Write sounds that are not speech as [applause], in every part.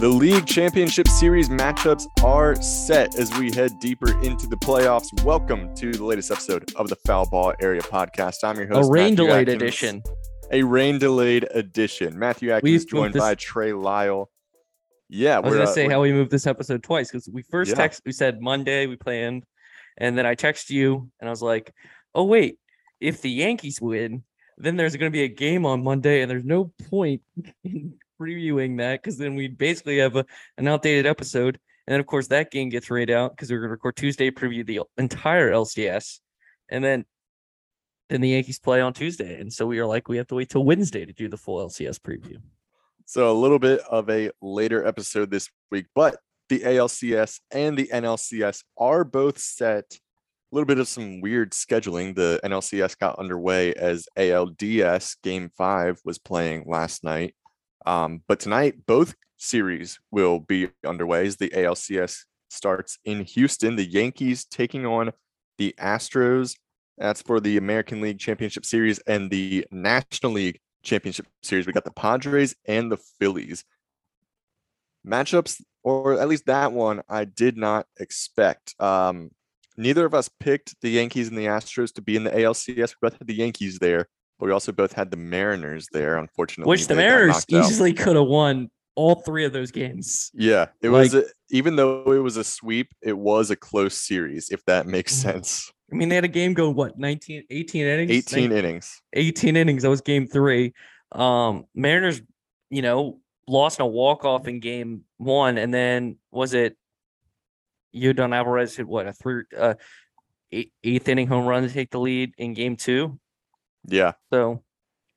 The League Championship Series matchups are set as we head deeper into the playoffs. Welcome to the latest episode of the Foul Ball Area podcast. I'm your host, a rain Matthew delayed Atkins. edition. A rain delayed edition. Matthew Atkins We've joined this- by Trey Lyle. Yeah, I was we're, gonna uh, say how we moved this episode twice because we first Yeah. text we said Monday we planned, and then I text you and I was like, oh wait, if the Yankees win, then there's gonna be a game on Monday, and there's no point [laughs] in previewing that because then we basically have a, an outdated episode, and then of course that game gets rained out because we're gonna record Tuesday, preview the entire LCS, and then then the Yankees play on Tuesday, and so we are like we have to wait till Wednesday to do the full LCS preview. So a little bit of a later episode this week, but the ALCS and the NLCS are both set. A little bit of some weird scheduling. The NLCS got underway as ALDS Game Five was playing last night, um, but tonight both series will be underway as the ALCS starts in Houston. The Yankees taking on the Astros. That's for the American League Championship Series and the National League Championship Series. We got the Padres and the Phillies. Matchups, or at least that one, I did not expect. Um, neither of us picked the Yankees and the Astros to be in the ALCS. We both had the Yankees there, but we also both had the Mariners there. Unfortunately, Which the Mariners easily could have won all three of those games. Yeah, it was a, even though it was a sweep, it was a close series, if that makes Mhm. sense. I mean, they had a game go what 19, 18 innings, 18 Nin- innings. 18 innings. That was game three. Um, Mariners, you know, lost in a walk off in game one, and then was it Yordan Alvarez hit what a three uh eight, eighth inning home run to take the lead in game two. Yeah, So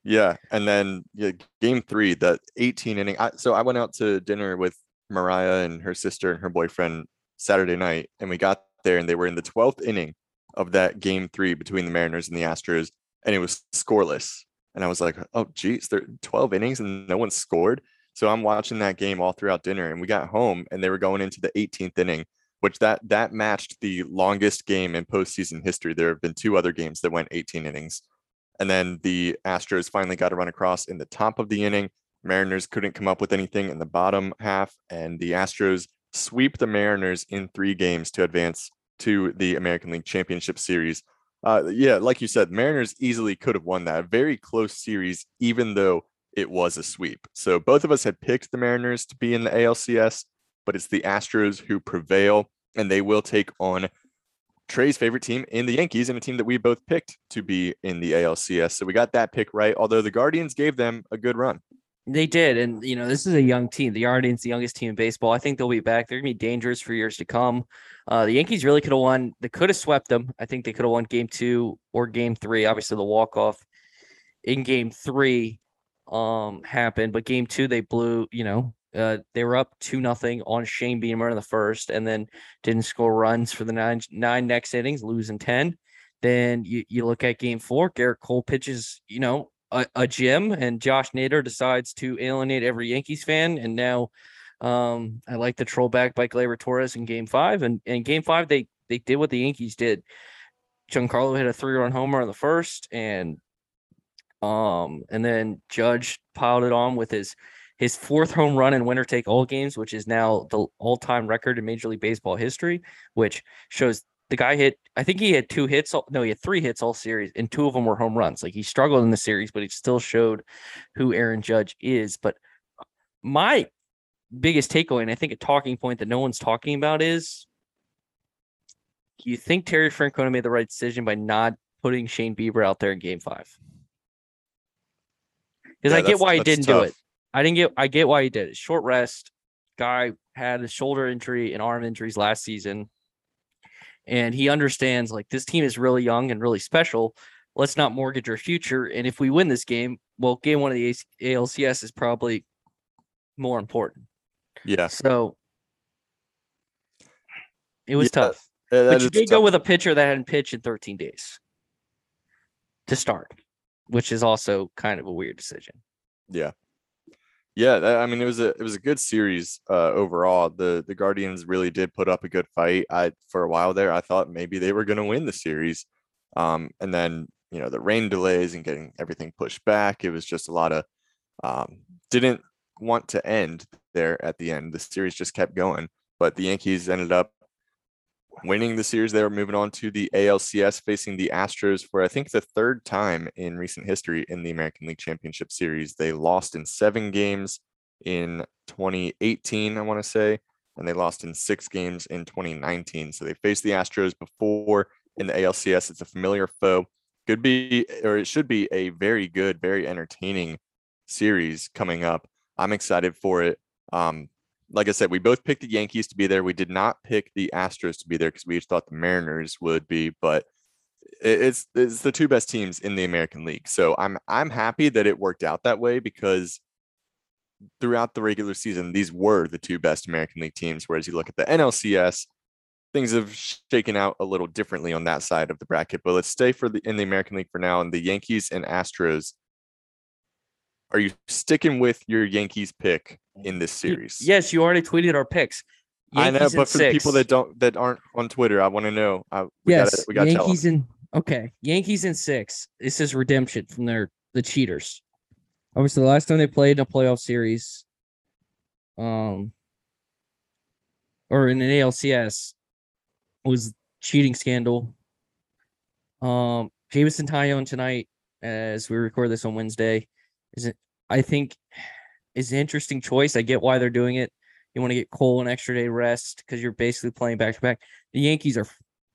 yeah, and then yeah, game three, the 18 inning. I, so I went out to dinner with Mariah and her sister and her boyfriend Saturday night, and we got there, and they were in the 12th inning of that game three between the Mariners and the Astros, and it was scoreless. And I was like, oh, geez, there 12 innings and no one scored. So I'm watching that game all throughout dinner, and we got home, and they were going into the 18th inning, which that that matched the longest game in postseason history. There have been two other games that went 18 innings. And then the Astros finally got a run across in the top of the inning. Mariners couldn't come up with anything in the bottom half, and the Astros sweep the Mariners in three games to advance to the American League Championship Series. Uh, yeah, like you said, Mariners easily could have won that. Very close series, even though it was a sweep. So both of us had picked the Mariners to be in the ALCS, but it's the Astros who prevail, and they will take on Trey's favorite team in the Yankees and a team that we both picked to be in the ALCS. So we got that pick right, although the Guardians gave them a good run. They did, and you know this is a young team. The Guardians, the youngest team in baseball. I think they'll be back. They're gonna be dangerous for years to come. Uh, the Yankees really could have won. They could have swept them. I think they could have won Game Two or Game Three. Obviously, the walk off in Game Three um happened, but Game Two they blew. You know, uh, they were up two nothing on Shane Bieber in the first, and then didn't score runs for the nine nine next innings, losing ten. Then you, you look at Game Four. Gerrit Cole pitches. You know, a, a gym and Josh Naylor decides to alienate every Yankees fan. And now um, I like the troll back by Gleyber Torres in game five. And in game five, they they did what the Yankees did. Giancarlo hit a three run homer in the first and um and then Judge piled it on with his his fourth home run in winner take all games, which is now the all-time record in Major League Baseball history, which shows the guy hit i think he had two hits no he had three hits all series and two of them were home runs. Like he struggled in the series but he still showed who aaron judge is. But my biggest takeaway and i think a talking point that no one's talking about is do you think terry francona made the right decision by not putting shane bieber out there in game five? Because Yeah, i get why he didn't do it i didn't get i get why he did it short rest guy had a shoulder injury and arm injuries last season and he understands like this team is really young and really special. Let's not mortgage our future. And if we win this game, well, game one of the ALCS is probably more important. Yeah. So It was Yeah, tough. But you did go with a pitcher that hadn't pitched in 13 days to start, which is also kind of a weird decision. Yeah. Yeah, that, I mean it was a it was a good series uh overall. The the Guardians really did put up a good fight. I for a while there I thought maybe they were going to win the series. Um and then, you know, the rain delays and getting everything pushed back, it was just a lot of um didn't want to end there at the end. The series just kept going, but the Yankees ended up winning the series. They were moving on to the ALCS, facing the Astros for I think the third time in recent history in the American League Championship Series. They lost in seven games in 2018, I want to say, and they lost in six games in 2019. So they faced the Astros before in the ALCS. It's a familiar foe. Could be, or it should be, a very good, very entertaining series coming up. I'm excited for it. Um, like I said, we both picked the Yankees to be there. We did not pick the Astros to be there because we thought the Mariners would be, but it's it's the two best teams in the American League. So I'm I'm happy that it worked out that way because throughout the regular season, these were the two best American League teams. Whereas you look at the NLCS, things have shaken out a little differently on that side of the bracket. But let's stay for the in the American League for now. And the Yankees and Astros. Are you sticking with your Yankees pick in this series? Yes, you already tweeted our picks. I know, but for the people that don't that aren't on Twitter, I want to know. Uh, we yes, gotta, we 'em. Yankees in okay, Yankees in six. This is redemption from their the cheaters. Obviously, the last time they played in a playoff series, um, or in an ALCS, was cheating scandal. Um, Jameson Taillon tonight, as we record this on Wednesday, is it? I think is an interesting choice. I get why they're doing it. You want to get Cole an extra day rest because you're basically playing back to back. The Yankees are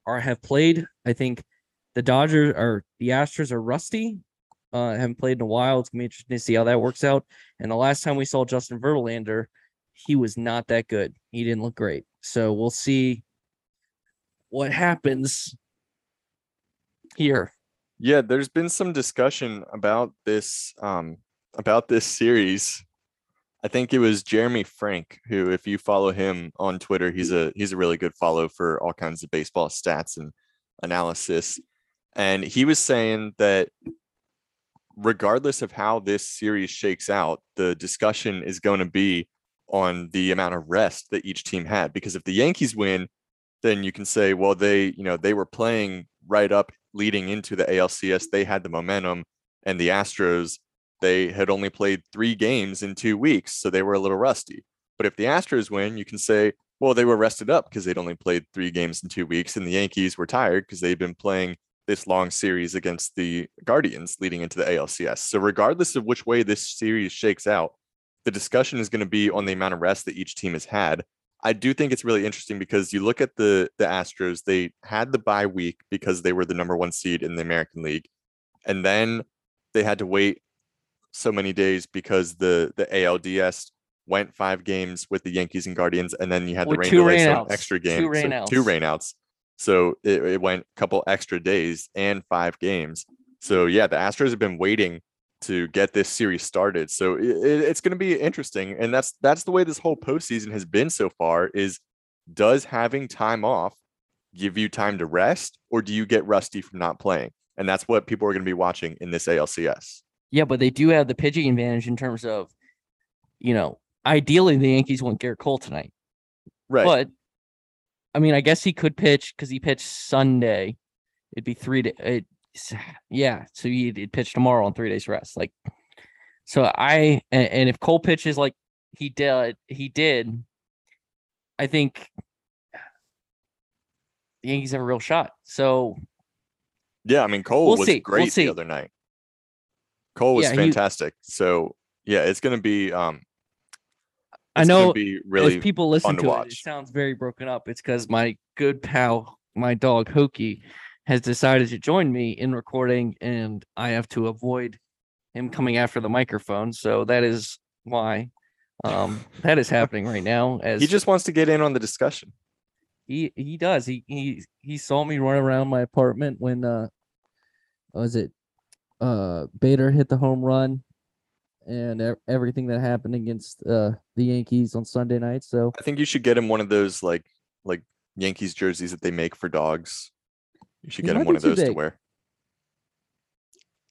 are have played. I think the Dodgers or the Astros are rusty. Uh, haven't played in a while. It's gonna be interesting to see how that works out. And the last time we saw Justin Verlander, he was not that good. He didn't look great. So we'll see what happens here. Yeah, there's been some discussion about this um about this series. I think it was Jeremy Frank who if you follow him on Twitter, he's a he's a really good follow for all kinds of baseball stats and analysis. And he was saying that regardless of how this series shakes out, the discussion is going to be on the amount of rest that each team had because if the Yankees win, then you can say, well, they, you know, they were playing right up leading into the ALCS. They had the momentum, and the Astros, they had only played three games in two weeks, so they were a little rusty. But if the Astros win, you can say, well, they were rested up because they'd only played three games in two weeks, and the Yankees were tired because they'd been playing this long series against the Guardians leading into the ALCS. So, regardless of which way this series shakes out, the discussion is going to be on the amount of rest that each team has had. I do think it's really interesting because you look at the the Astros, they had the bye week because they were the number one seed in the American League, and then they had to wait so many days because the the ALDS went five games with the Yankees and Guardians, and then you had the rain two delay, so rainouts. extra Two game, so rainouts. two rainouts. So it, it went a couple extra days and five games. So yeah, the Astros have been waiting to get this series started. So it, it- it's going to be interesting, and that's that's the way this whole postseason has been so far. Is does having time off give you time to rest, or do you get rusty from not playing? And that's what people are going to be watching in this ALCS. Yeah, but they do have the pitching advantage in terms of, you know, ideally the Yankees want Gerrit Cole tonight. Right. But I mean, I guess he could pitch because he pitched Sunday. It'd be three days. Yeah, so he'd, pitch tomorrow on three days rest. Like, so I and, and if Cole pitches like he did, he did. I think the Yankees have a real shot. So yeah, I mean Cole We'll was see, we'll great see. the other night. Cole was Yeah, he- fantastic. So yeah, it's going to be um I it's gonna know be really if people listen to to, it, it sounds very broken up. It's because my good pal, my dog Hokie, has decided to join me in recording, and I have to avoid him coming after the microphone. So that is why um, [laughs] that is happening right now. As he just wants to get in on the discussion. he he does. He he he saw me run around my apartment when uh was it uh Bader hit the home run and everything that happened against uh the Yankees on Sunday night. So I think you should get him one of those like like Yankees jerseys that they make for dogs. You should get him one of those to wear.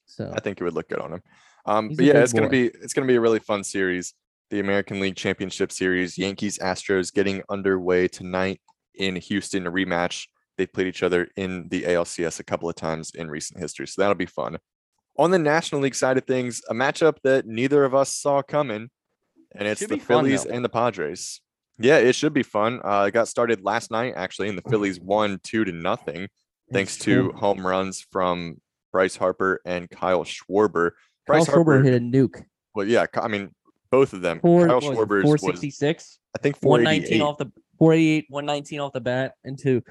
So I think it would look good on him. Um, He's but yeah, it's gonna be it's gonna be a really fun series. The American League Championship Series, Yankees Astros getting underway tonight in Houston, a rematch. They've played each other in the ALCS a couple of times in recent history, so that'll be fun. On the National League side of things, a matchup that neither of us saw coming, and it's the be fun, Phillies and the Padres. Yeah, it should be fun. Uh, it got started last night actually, and the Phillies won two to nothing thanks to home runs from Bryce Harper and Kyle Schwarber. Kyle Bryce Harper, Schwarber hit a nuke. well, yeah, I mean both of them. Four, Kyle what was Schwarber's 466, I think 119 488. off the 488, 119 off the bat, and two.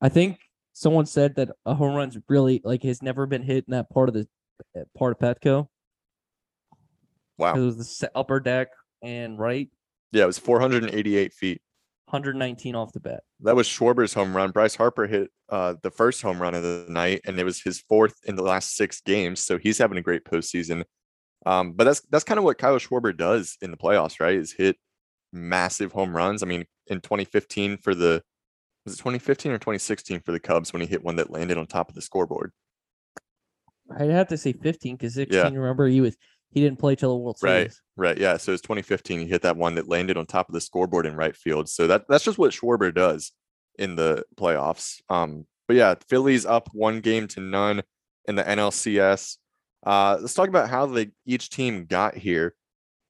I think someone said that a home run's really like has never been hit in that part of the part of Petco. Wow, It was the se- upper deck and right, yeah, it was 488 feet. 119 off the bat. That was Schwarber's home run. Bryce Harper hit uh, the first home run of the night, and it was his fourth in the last six games. So he's having a great postseason. Um, but that's that's kind of what Kyle Schwarber does in the playoffs, right? Is hit massive home runs. I mean, in 2015 for the was it 2015 or 2016 for the Cubs when he hit one that landed on top of the scoreboard. I'd have to say 15 because 16. Remember, he was he didn't play till the World Right. Series. Right. Yeah. So it's 2015. He hit that one that landed on top of the scoreboard in right field. So that that's just what Schwarber does in the playoffs. Um, but yeah, Phillies up one game to none in the NLCS. Uh, let's talk about how they each team got here.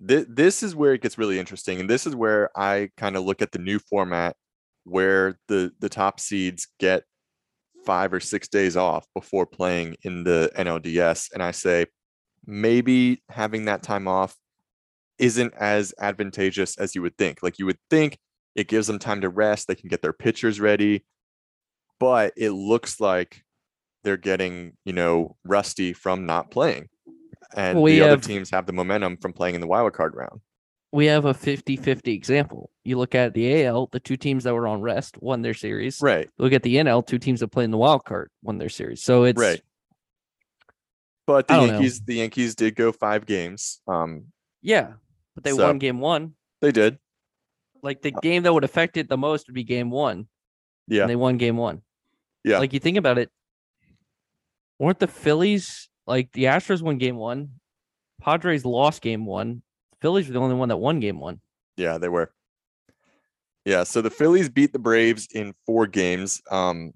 Th- this is where it gets really interesting, and this is where I kind of look at the new format where the the top seeds get five or six days off before playing in the NLDS, and I say maybe having that time off isn't as advantageous as you would think. Like you would think it gives them time to rest, they can get their pitchers ready, but it looks like they're getting, you know, rusty from not playing. And We the other teams have the momentum from playing in the wild card round. We have a 50-50 example. You look at the AL, the two teams that were on rest won their series. Right. Look at the NL, two teams that played in the wild card won their series. So it's Right. But the don't know. Yankees, the Yankees did go five games. Um, yeah, but they So- won game one. they did. Like the game that would affect it the most would be game one. Yeah. And they won game one. Yeah. Like you think about it, weren't the Phillies like the Astros won game one, Padres lost game one, Phillies were the only one that won game one. Yeah, they were. Yeah, so the Phillies beat the Braves in four games. Um,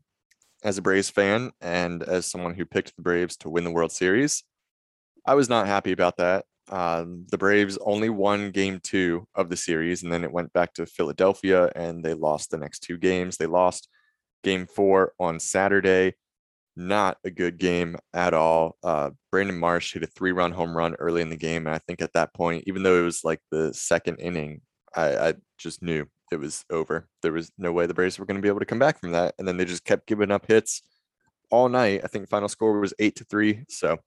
as a Braves fan and as someone who picked the Braves to win the World Series, I was not happy about that. Um, the Braves only won game two of the series, and then it went back to Philadelphia, and they lost the next two games. They lost game four on Saturday. Not a good game at all. Uh, Brandon Marsh hit a three run home run early in the game. And I think at that point, even though it was like the second inning, I, I just knew it was over. There was no way the Braves were going to be able to come back from that. And then they just kept giving up hits all night. I think final score was eight to three. So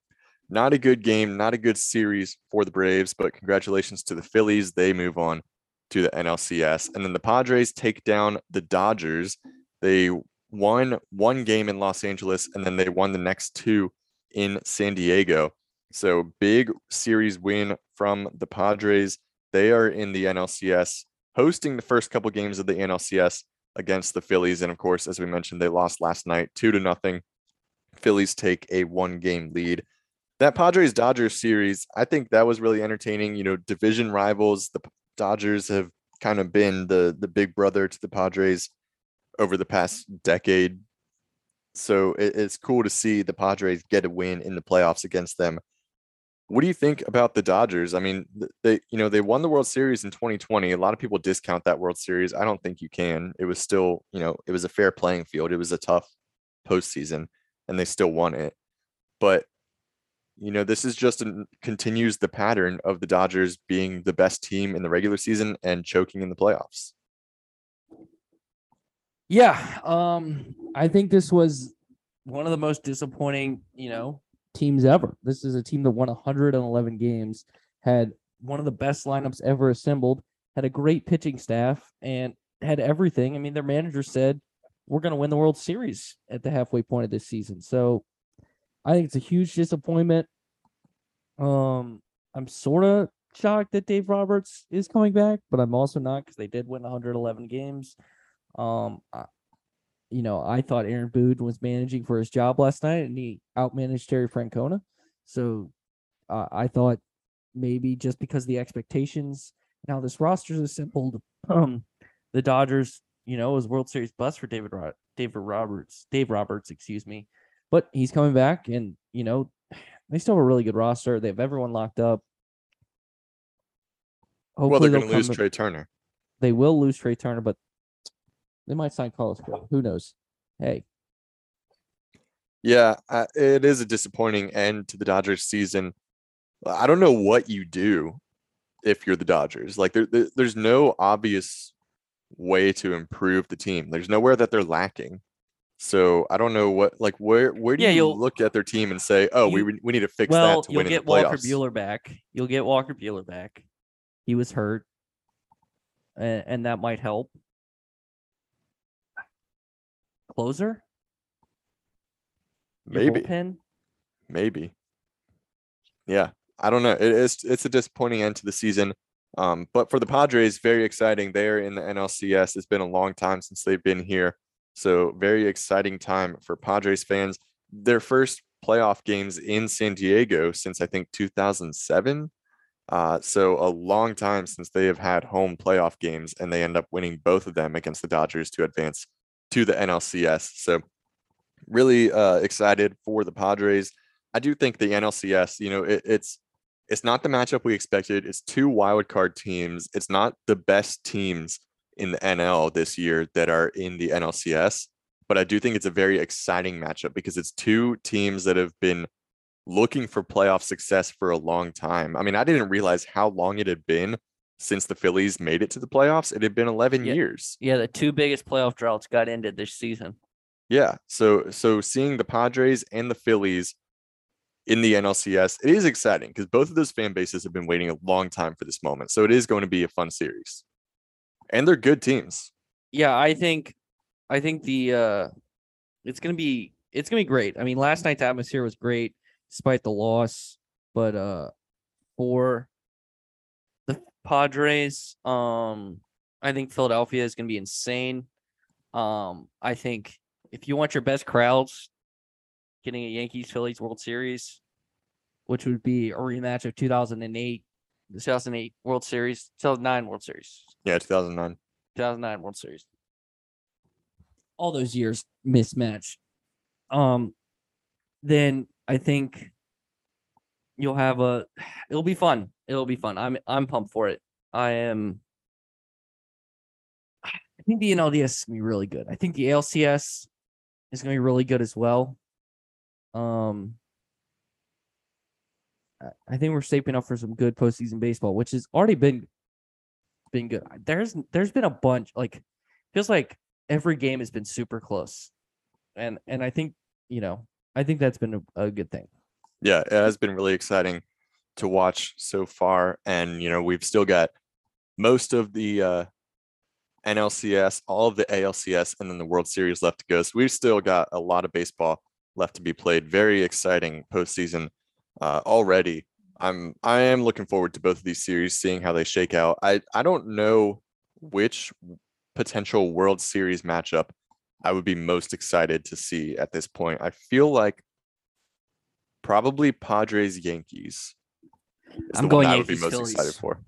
not a good game, not a good series for the Braves, but congratulations to the Phillies. They move on to the NLCS. And then the Padres take down the Dodgers. They won one game in Los Angeles and then they won the next two in San Diego. So big series win from the Padres. They are in the NLCS, hosting the first couple games of the NLCS against the Phillies. And of course, as we mentioned, they lost last night two to nothing. Phillies take a one game lead. That Padres Dodgers series, I think that was really entertaining. You know, division rivals. The Dodgers have kind of been the the big brother to the Padres over the past decade. So it, it's cool to see the Padres get a win in the playoffs against them. What do you think about the Dodgers? I mean, they you know they won the World Series in 2020. A lot of people discount that World Series. I don't think you can. It was still you know it was a fair playing field. It was a tough postseason, and they still won it. But you know this is just an, continues the pattern of the Dodgers being the best team in the regular season and choking in the playoffs. Yeah, um, I think this was one of the most disappointing, you know, teams ever. This is a team that won 111 games, had one of the best lineups ever assembled, had a great pitching staff, and had everything. I mean, their manager said, "We're going to win the World Series at the halfway point of this season." So, I think it's a huge disappointment. Um, I'm sort of shocked that Dave Roberts is coming back, but I'm also not because they did win 111 games. Um, I, you know, I thought Aaron Boone was managing for his job last night, and he outmanaged Terry Francona. So uh, I thought maybe just because the expectations now this roster is assembled, [clears throat] um, the Dodgers, you know, was World Series bust for David Ro- David Roberts, Dave Roberts, excuse me, but he's coming back, and you know, [sighs] they still have a really good roster. They have everyone locked up. well, Hopefully they're they'll going to lose Trea Turner. They will lose Trea Turner, but they might sign Carlos Correa. Who knows? Hey, Yeah, uh, it is a disappointing end to the Dodgers season. I don't know what you do if you're the Dodgers. Like there, there- there's no obvious way to improve the team. There's nowhere that they're lacking. So I don't know what like where where do Yeah, you look at their team and say, oh, we you- we we need to fix well, that to win the playoffs." you'll get Walker playoffs. Bueller back. You'll get Walker Buehler back. He was hurt, and, and that might help. Closer, Your Maybe, bullpen? maybe. Yeah, I don't know. It is it's a disappointing end to the season. Um, but for the Padres, very exciting. They're in the NLCS. It's been a long time since they've been here. So very exciting time for Padres fans. Their first playoff games in San Diego since I think 2007. Uh, so a long time since they have had home playoff games, and they end up winning both of them against the Dodgers to advance to the NLCS. So really uh, excited for the Padres. I do think the NLCS, you know, it, it's it's not the matchup we expected. It's two wild card teams. It's not the best teams in the NL this year that are in the NLCS, but I do think it's a very exciting matchup because it's two teams that have been looking for playoff success for a long time. I mean, I didn't realize how long it had been since the Phillies made it to the playoffs. It had been 11 Yeah. years. Yeah, the two biggest playoff droughts got ended this season. Yeah. So so seeing the Padres and the Phillies in the NLCS, it is exciting because both of those fan bases have been waiting a long time for this moment. So it is going to be a fun series. And they're good teams. Yeah, I think, I think the uh, it's gonna be it's gonna be great. I mean, last night's atmosphere was great despite the loss, but uh, for Padres, um, I think Philadelphia is gonna be insane. Um, I think if you want your best crowds, getting a Yankees Phillies World Series, which would be a rematch of 2008, the 2008 World Series, 2009 World Series, Yeah, 2009. 2009 World Series. all those years mismatch. um then I think you'll have a it'll be fun. It'll be fun. I'm I'm pumped for it. I am I think the NLDS is gonna be really good. I think the ALCS is gonna be really good as well. Um I- think we're shaping up for some good postseason baseball, which has already been been good. There's there's been a bunch like feels like every game has been super close. And and I think, you know, I think that's been a, a good thing. Yeah, it has been really exciting to watch so far. And you know, we've still got most of the uh NLCS, all of the ALCS, and then the World Series left to go. So we've still got a lot of baseball left to be played. Very exciting postseason uh, already. I'm I am looking forward to both of these series, seeing how they shake out. I I don't know which potential World Series matchup I would be most excited to see at this point. I feel like probably Padres Yankees. I'm going I would be most excited for.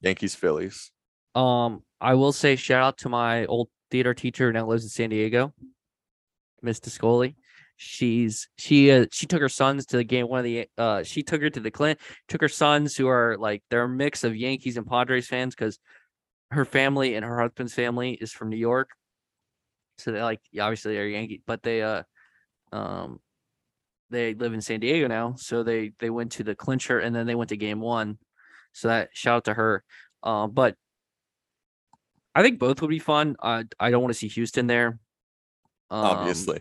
Yankees Phillies. Um, I will say shout out to my old theater teacher who now lives in San Diego, Miss Discoli. She's she uh, she took her sons to the game. One of the uh she took her to the Clint took her sons who are like they're a mix of Yankees and Padres fans because her family and her husband's family is from New York. So they like obviously they're Yankee, but they uh um they live in San Diego now. So they they went to the clincher and then they went to game one. So that shout out to her. Um, but I think both would be fun. I I don't want to see Houston there. Um, Obviously.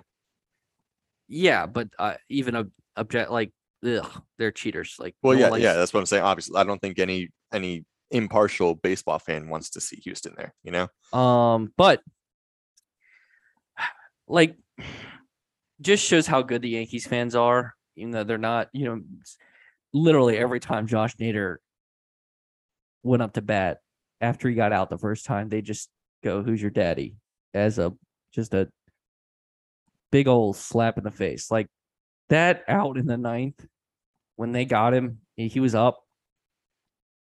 Yeah, but uh, even a object like ugh, they're cheaters. Like Well, no yeah, one yeah, that's what I'm saying. Obviously, I don't think any any impartial baseball fan wants to see Houston there, you know? Um, but like, just shows how good the Yankees fans are, even though they're not. You know, literally every time Josh Naylor went up to bat after he got out the first time, they just go, "Who's your daddy?" as a just a big old slap in the face. Like that out in the ninth when they got him, he was up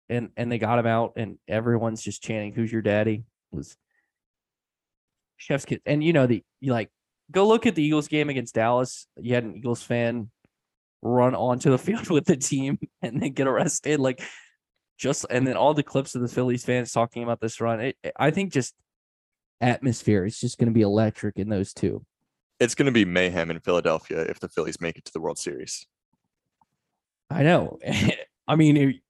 and and they got him out and everyone's just chanting, Who's your daddy? was chef's kid. And you know, the like go look at the Eagles game against Dallas. You had an Eagles fan run onto the [laughs] field with the team and then get arrested. Like just and then all the clips of the Phillies fans talking about this run. It, I think just atmosphere is just going to be electric in those two. It's going to be mayhem in Philadelphia if the Phillies make it to the World Series. I know. [laughs] I mean,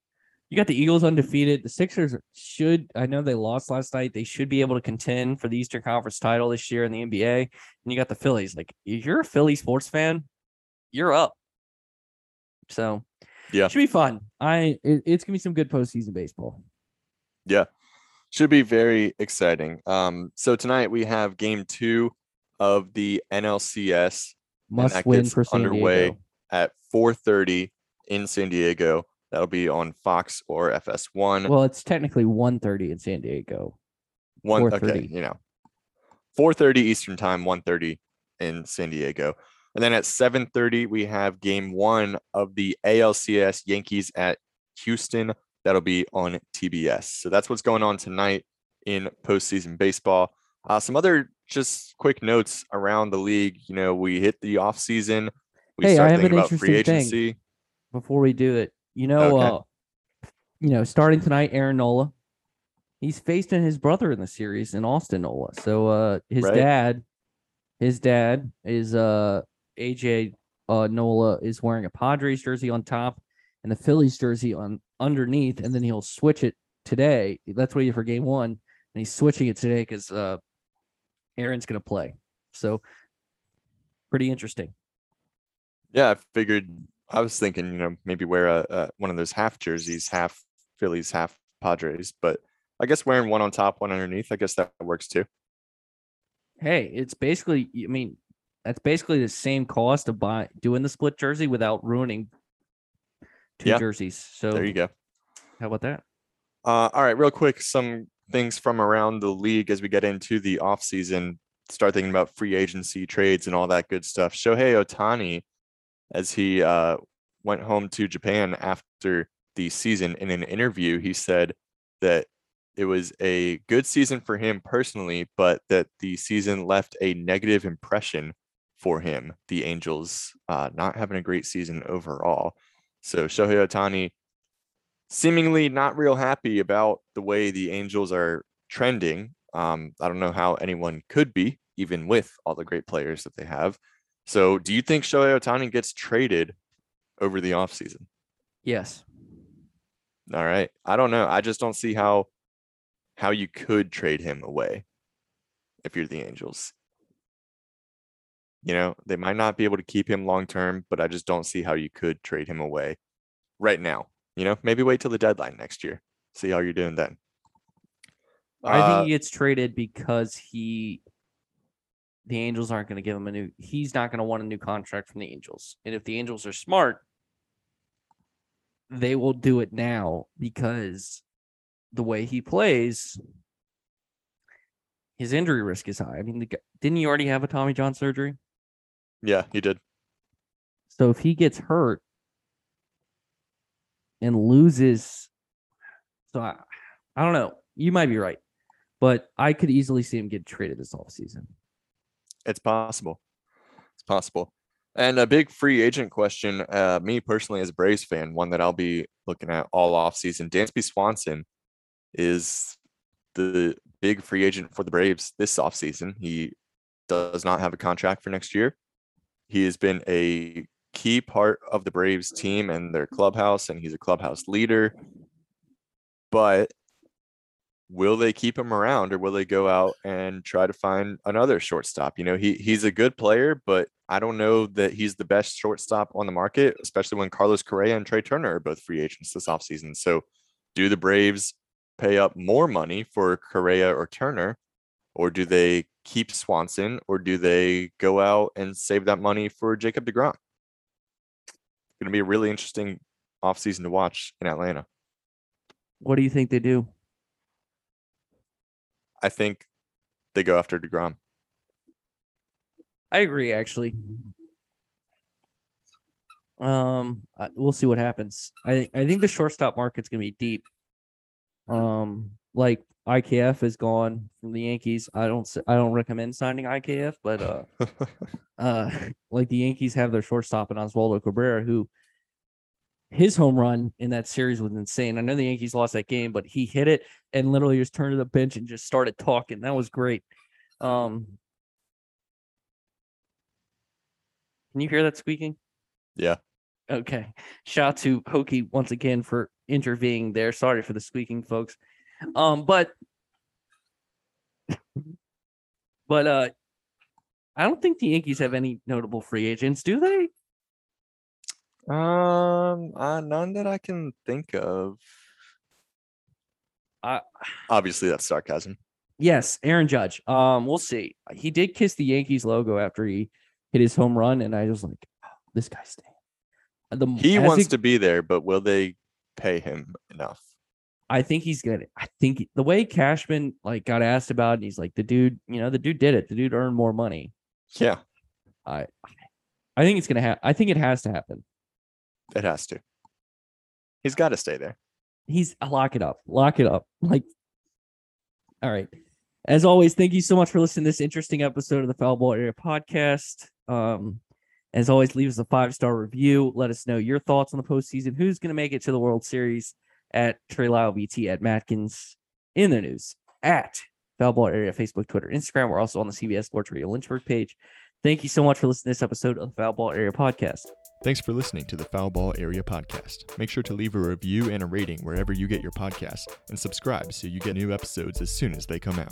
you got the Eagles undefeated. The Sixers should, I know they lost last night. They should be able to contend for the Eastern Conference title this year in the NBA. And you got the Phillies. Like, if you're a Philly sports fan, you're up. So, Yeah. should be fun. I, it, it's gonna be some good postseason baseball. Yeah, should be very exciting. Um, so tonight we have game two of the NLCS Must win for San underway. Diego. at 4:30 in San Diego. That'll be on Fox or FS1. Well, it's technically 1.30 in San Diego. One okay, you know. 4:30 Eastern time, 1:30 in San Diego. And then at 7:30 we have game 1 of the ALCS Yankees at Houston. That'll be on TBS. So that's what's going on tonight in postseason baseball. Uh, some other just quick notes around the league. You know, we hit the off season. We Hey, I start have thinking an about free interesting thing. agency. before we do it. You know, Okay. uh, you know, starting tonight, Aaron Nola, he's facing his brother in the series in Austin Nola. So uh his Right. dad, his dad is uh AJ uh Nola is wearing a Padres jersey on top and the Phillies jersey on underneath, and then he'll switch it today. That's what he did for game one, and he's switching it today because uh Aaron's gonna play. So pretty interesting. Yeah, I figured. I was thinking, you know, maybe wear a, a one of those half jerseys, half Phillies, half Padres. But I guess wearing one on top, one underneath. I guess that works too. hey, it's basically, I mean, that's basically the same cost of buy doing the split jersey without ruining two Yeah. jerseys. So There you go. how about that? Uh, all right, real quick, some things from around the league as we get into the offseason, start thinking about free agency trades and all that good stuff. Shohei Ohtani, as he uh, went home to Japan after the season, in an interview, he said that it was a good season for him personally, but that the season left a negative impression for him. The Angels uh, not having a great season overall. So Shohei Ohtani seemingly not real happy about the way the Angels are trending. Um, I don't know how anyone could be, even with all the great players that they have. So, do you think Shohei Ohtani gets traded over the offseason? Yes. All right. I don't know. I just don't see how how you could trade him away if you're the Angels. You know, they might not be able to keep him long term, but I just don't see how you could trade him away right now. You know, maybe wait till the deadline next year. See how you're doing then. I Uh, think he gets traded because he the Angels aren't going to give him a new he's not going to want a new contract from the Angels. And if the Angels are smart, they will do it now because the way he plays his injury risk is high. I mean, guy- didn't he already have a Tommy John surgery? Yeah, he did. So if he gets hurt and loses, so I, I don't know. You might be right, but I could easily see him get traded this offseason. It's possible. It's possible. And a big free agent question, uh, me personally as a Braves fan, one that I'll be looking at all offseason. Dansby Swanson is the big free agent for the Braves this offseason. He does not have a contract for next year. He has been a key part of the Braves team and their clubhouse, and he's a clubhouse leader. But will they keep him around or will they go out and try to find another shortstop? You know, he he's a good player, but I don't know that he's the best shortstop on the market, especially when Carlos Correa and Trea Turner are both free agents this offseason. So do the Braves pay up more money for Correa or Turner, or do they keep Swanson, or do they go out and save that money for Jacob DeGrom? It's going to be a really interesting offseason to watch in Atlanta. What do you think they do? I think they go after DeGrom. I agree. Actually, um, I- we'll see what happens. I I think the shortstop market's gonna be deep. Um, like IKF is gone from the Yankees. I don't s- I don't recommend signing IKF, but uh, [laughs] uh, [laughs] like the Yankees have their shortstop in Oswaldo Cabrera, who his home run in that series was insane. I know the Yankees lost that game, but he hit it and literally just turned to the bench and just started talking. That was great. Um, can you hear that squeaking? Yeah. Okay. Shout out to Hokey once again for intervening there. Sorry for the squeaking, folks. Um, but [laughs] but uh I don't think the Yankees have any notable free agents, do they? Um, uh, none that I can think of. I Obviously, that's sarcasm. Yes, Aaron Judge. Um, we'll see. He did kiss the Yankees logo after he hit his home run, and I was like, oh, this guy's staying. The He wants it- to be there, but will they pay him enough? I think he's gonna. I think the way Cashman like got asked about, and he's like, the dude, you know, the dude did it. The dude earned more money. Yeah, I, I think it's gonna happen. I think it has to happen. It has to. He's got to stay there. He's lock it up. Lock it up. Like, all right. As always, thank you so much for listening to this interesting episode of the Foul Ball Area Podcast. Um, as always, leave us a five star review. Let us know your thoughts on the postseason. Who's going to make it to the World Series at Trey Lyle BT at Matkins in the news at Foul Ball Area Facebook, Twitter, Instagram. We're also on the CBS Sports Radio Lynchburg page. Thank you so much for listening to this episode of the Foul Ball Area Podcast. Thanks for listening to the Foul Ball Area Podcast. Make sure to leave a review and a rating wherever you get your podcasts and subscribe so you get new episodes as soon as they come out.